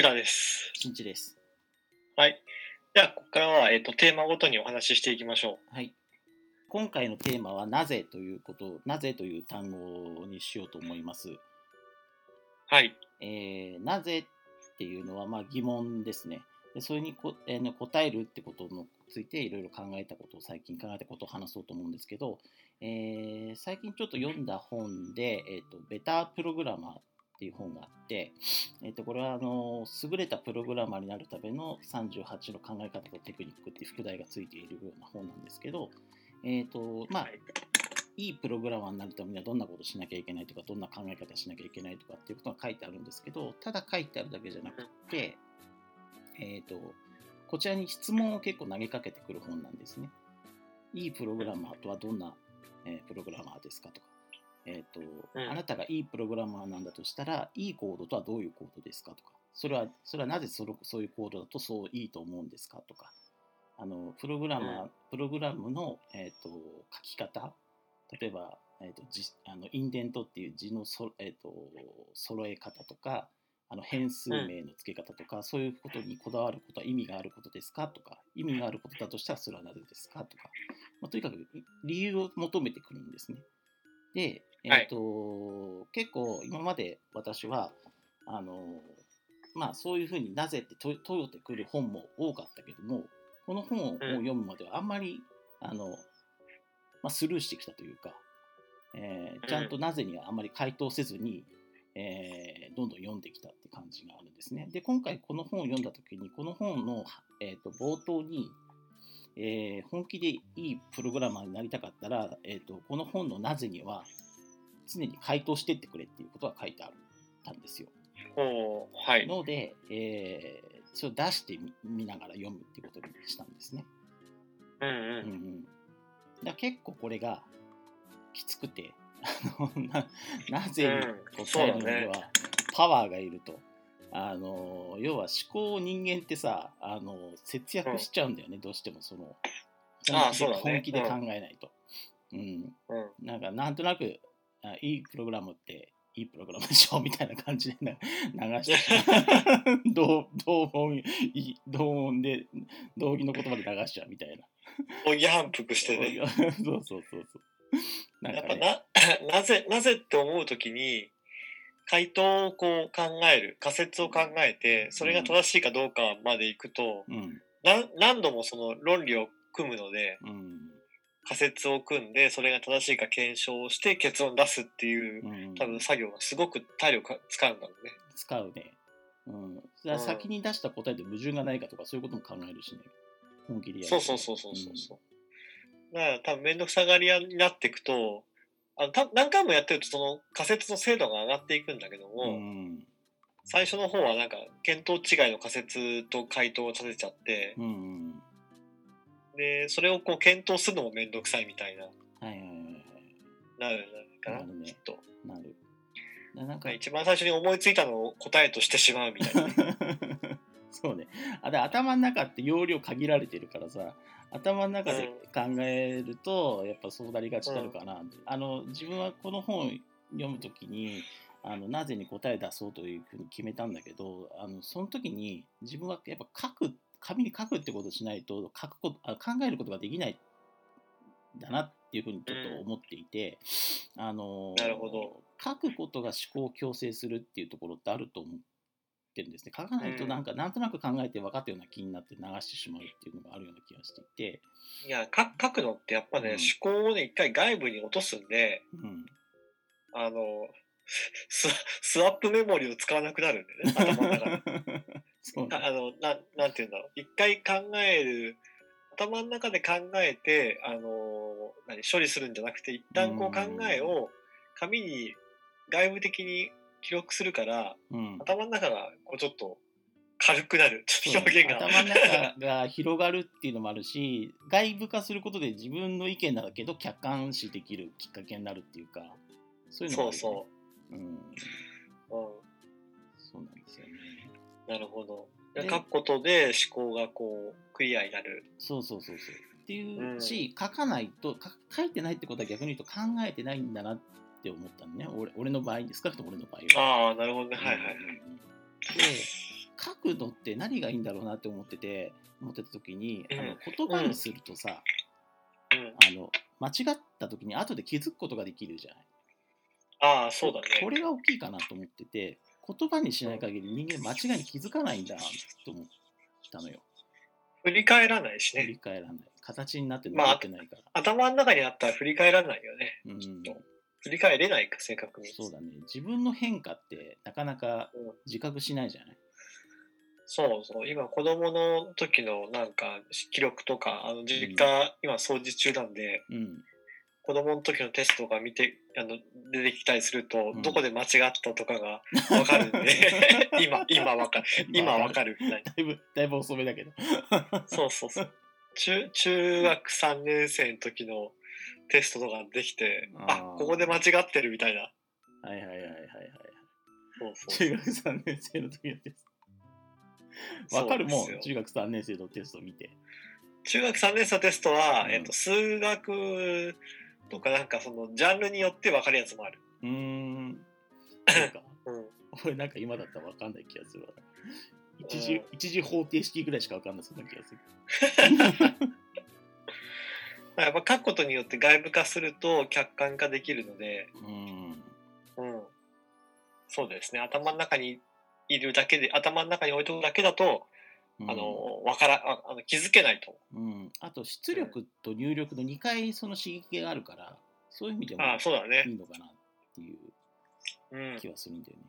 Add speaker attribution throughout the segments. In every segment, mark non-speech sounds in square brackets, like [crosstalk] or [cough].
Speaker 1: 福田です。
Speaker 2: 新地です。
Speaker 1: はい。では、ここからは、えっ、と、テーマごとにお話ししていきましょ
Speaker 2: はい。今回のテーマはなぜということを、なぜという単語にしようと思います。
Speaker 1: う。はい。
Speaker 2: えーなぜっていうのはまあ疑問ですね。でそれにこ、えーね答えるってことについていろいろ考えたことを最近考えたことを話そうと思うんですけど、えー最近ちょっと読んだ本で、えーと「ベタープログラマー」っていう本があって、えー、とこれはあの優れたプログラマーになるための38の考え方とテクニックっていう副題がついているような本なんですけど、えーとまあ
Speaker 1: はい
Speaker 2: いいプログラマーになるためにはどんなことしなきゃいけないとか、どんな考え方しなきゃいけないとかっていうことが書いてあるんですけど、ただ書いてあるだけじゃなくて、えっ、と、こちらに質問を結構投げかけてくる本なんですね。いいプログラマーとはどんな、えープログラマーですかとか、えっ、と、
Speaker 1: うん。
Speaker 2: あなたがいいプログラマーなんだとしたら、いいコードとはどういうコードですかとか、それは、それはなぜそのそういうコードだとそういいと思うんですかとか、あのプログラマー、
Speaker 1: うん。
Speaker 2: プログラムの、えー、と書き方、例えば、えー、とじあのインデントっていう字のそ、えー、と揃え方とか、あの変数名の付け方とか、そういうことにこだわることは意味があることですかとか、意味があることだとしたらそれはなぜですかとか、まあ、とにかく理由を求めてくるんですね。で、えーと結構今まで私はあの、まあ、そういうふうになぜって問問うてくる本も多かったけどもこの本を読むまではあんまり、あのまあ、スルーしてきたというか、えーちゃんとなぜにはあんまり回答せずに、えーどんどん読んできたって感じがあるんですね。で今回この本を読んだ時にこの本の、えー、と冒頭に、えー本気でいいプログラマーになりたかったら、えー、とこの本のなぜには常に回答してってくれっていうことが書いてあったんですよ。
Speaker 1: はい。
Speaker 2: ので、えーそれを出してみ見ながら読むっていうことにしたんですね。
Speaker 1: うんう。
Speaker 2: うんうんん、だ結構これがきつくてあのななぜに答えるのにはパワーがいると。あの要は思考を人間ってさあの節約しちゃうんだよね、どうしてもその本気で考えないと。うん、
Speaker 1: うん。
Speaker 2: なんかなんとなくあいいプログラムっていいプログラムでしょ？みたいな感じでな流して同同音同音で同義の言葉で流しちゃうみたいな。
Speaker 1: おぎ反復してね。[laughs]
Speaker 2: そうそうそうそう。なん
Speaker 1: やっぱ
Speaker 2: かね、
Speaker 1: な、[laughs] なぜ、なぜって思うときに、回答をこう考える、仮説を考えて、それが正しいかどうかまでいくと、
Speaker 2: うん
Speaker 1: な何度もその論理を組むので、
Speaker 2: うん
Speaker 1: 仮説を組んで、それが正しいか検証して結論出すっていう、
Speaker 2: うん、
Speaker 1: 多分作業がすごく体力が使うんだろうね。
Speaker 2: 使うね。うん、だから先に出した答えで矛盾がないかとかそういうことも考えるしね。本気でやると。
Speaker 1: そうそうそうそうそうそう。だから多分面倒くさがり屋になっていくと、あのた何回もやってるとその仮説の精度が上がっていくんだけど
Speaker 2: う
Speaker 1: も、
Speaker 2: ん。
Speaker 1: 最初の方はなんか見当違いの仮説と回答を立てちゃって、
Speaker 2: うん。うん。
Speaker 1: で、それをこう検討するのも面倒くさいみたいな、
Speaker 2: はいはいはいはい。
Speaker 1: なるかな、
Speaker 2: なるね
Speaker 1: きっと。
Speaker 2: なる。ななんか、
Speaker 1: 一番最初に思いついたのを答えとしてしまうみたいなね。[laughs]
Speaker 2: そうね。あで頭の中って容量限られてるからさ、頭の中で考えると、やっぱそうなりがちになるかな、あの。自分はこの本を読むときに、あのなぜに答え出そうというふうに決めたんだけど、あのその時に自分はやっぱ書く、紙に書くってことをしないと書くことあ考えることができないんだなっていうふうにちょっと思っていて、あの
Speaker 1: なるほど。
Speaker 2: 書くことが思考を強制するっていうところってあると思ってるんですね。書かないとなんか、なんとなく考えて分かったような気になって流してしまうっていうのがあるような気がして。いて、
Speaker 1: いや、か書くのってやっぱね、
Speaker 2: うん。
Speaker 1: 思考をね、一回外部に落とすんで、
Speaker 2: うん、
Speaker 1: あの、ススワップメモリを使わなくなるんでね、頭の中で。[laughs] ああのななんていうんだろう。一回考える頭の中で考えてあの何処理するんじゃなくて一旦こう考えを紙に外部的に記録するから
Speaker 2: うん。
Speaker 1: 頭の中がこうちょっと軽くなる。[laughs] ちょっと表現が。
Speaker 2: 頭の中が広がるっていうのもあるし外部化することで自分の意見だけど客観視できるきっかけになるっていうかそういうのも
Speaker 1: そうそう、うん、
Speaker 2: うん、そうなんですよね
Speaker 1: なるほど。
Speaker 2: で
Speaker 1: 書くことで思考がこうクリアになる。
Speaker 2: そうそうそうそう。っていうし、書かないとか書いてないってことは逆に言うと考えてないんだなって思ったのね。俺俺の場合少なくとも俺の場合は。
Speaker 1: ああなるほどね。はいはいはい。
Speaker 2: うんうんうんで書くのって何がいいんだろうなって思ってて思ってた時に、あの
Speaker 1: うん
Speaker 2: 言葉にするとさ、
Speaker 1: うん。
Speaker 2: あの間違った時に後で気づくことができるじゃない。
Speaker 1: ああ、そうだね。
Speaker 2: これが大きいかなと思ってて言葉にしない限り人間間違いに気づかないんだと思ったのよ。
Speaker 1: 振り返らないしね。
Speaker 2: 振り返らない。形になって
Speaker 1: まあ
Speaker 2: 残ってないから。
Speaker 1: 頭の中にあったら振り返らないよね。
Speaker 2: うん、
Speaker 1: 振り返れないか、正確に。
Speaker 2: そうだね。自分の変化ってなかなか
Speaker 1: うん
Speaker 2: 自覚しないじゃない？
Speaker 1: そうそう。今、子供の時のなんか、記録とか、あの、実家、今掃除中なんで、
Speaker 2: うん。
Speaker 1: 子供の時のテストが見て、あの、出てきたりすると、
Speaker 2: うん
Speaker 1: どこで間違ったとかが [laughs] わかるんで、[laughs] 今、今わかる。今わかるみたいな。
Speaker 2: だいぶ、だいぶ遅めだけど。
Speaker 1: そうそうそう。中、中学3年生の時のテストとかできて、あ
Speaker 2: あー
Speaker 1: ここで間違ってるみたいな。
Speaker 2: はいはいはいはいはい。
Speaker 1: そうそう
Speaker 2: 中学3年生の時のテスト。わかるもん、中学3年生のテスト見て。
Speaker 1: 中学3年生のテストは、
Speaker 2: うん
Speaker 1: えっと、数学とかなんかそのジャンルによって分かるやつもある。
Speaker 2: うーん。そうか。
Speaker 1: うん。
Speaker 2: 俺なんか今だったらわかんない気がするわ。一次
Speaker 1: うん
Speaker 2: 一次方程式ぐらいしかわかんないそんな気がする。[laughs]
Speaker 1: やっぱ書くことによって外部化すると客観化できるので、
Speaker 2: うん。
Speaker 1: うん。そうですね。頭の中にいるだけで、頭の中に置いとくだけだと、あの、わからあ、あの気づけないと思
Speaker 2: うん、あと出力と入力の2回その刺激があるからそういう意味で
Speaker 1: う。
Speaker 2: も
Speaker 1: ああ、そうだね
Speaker 2: い。いのかなっていう
Speaker 1: うん。
Speaker 2: 気はするんだよね。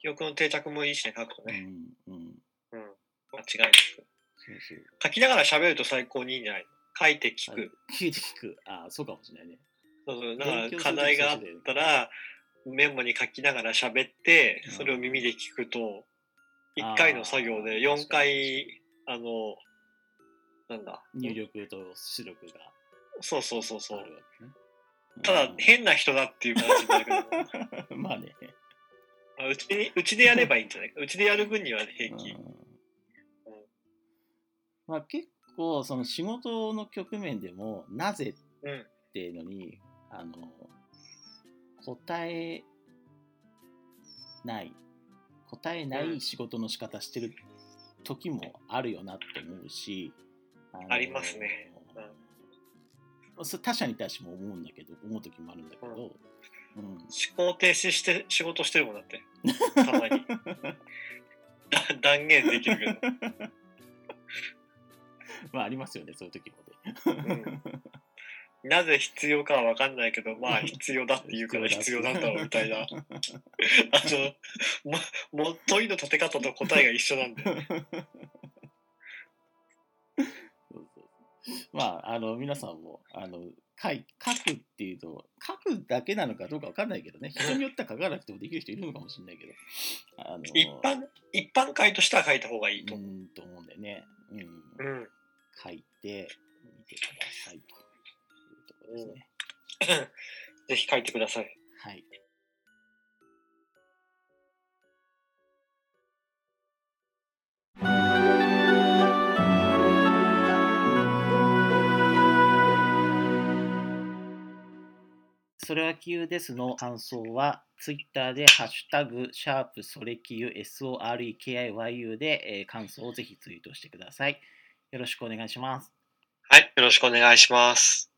Speaker 1: 記憶の定着もいいしね、書くとね。
Speaker 2: うんうん、
Speaker 1: うん。間違いなく。書きながら喋ると最高にいいんじゃないの？書いて聞く。
Speaker 2: 聞いて聞く。ああ、そうかもしれないね。
Speaker 1: そうそう。だから課題があったら、メモに書きながら喋って
Speaker 2: うん、
Speaker 1: それを耳で聞くと、1回の作業で4回、あの、なんだ？
Speaker 2: 入力と出力が
Speaker 1: そうそうそうそう。ただ
Speaker 2: うん、
Speaker 1: 変な人だっていう感じになるけど、[laughs]
Speaker 2: まあね。
Speaker 1: まあうちに、うちでやればいいんじゃない？か。うちでやる分には平気。
Speaker 2: うんまあ、結構その仕事の局面でもなぜ
Speaker 1: うん。
Speaker 2: っていうのにあの答えない答えな
Speaker 1: うん
Speaker 2: い仕事の仕方してる時もあるよなって思うし、の
Speaker 1: ありますね
Speaker 2: それ他者に対しても思うんだけど思う時もあるんだけど、うん
Speaker 1: 思考停止して仕事してるもんだって。たまに。だ断言できるけど。[laughs]
Speaker 2: まあありますよねそういう時もね。
Speaker 1: うん、なぜ必要かは分かんないけど、まあ [laughs] 必要だって言うから必要なんだろうみたいな。[laughs] あの、も、も問いの立て方と答えが一緒なんで。
Speaker 2: まあ、あの皆さんもあの書い書くっていうと書くだけなのかどうかわかんないけどね人によっては書かなくてもできる人いるのかもしれないけどあの
Speaker 1: 一般、一般回としては書いた方がいいと
Speaker 2: う
Speaker 1: 思う。
Speaker 2: んと思うんだよね、うん、
Speaker 1: うん。
Speaker 2: 書いてみてくださいところですね、[coughs]
Speaker 1: ぜひ書いてください。
Speaker 2: はいそれはきゆですの感想は、ツイッターでハッシュタグ、シャープそれきゆ SOREKIYU で、えー感想をぜひツイートしてください。よろしくお願いします。
Speaker 1: はい。よろしくお願いします。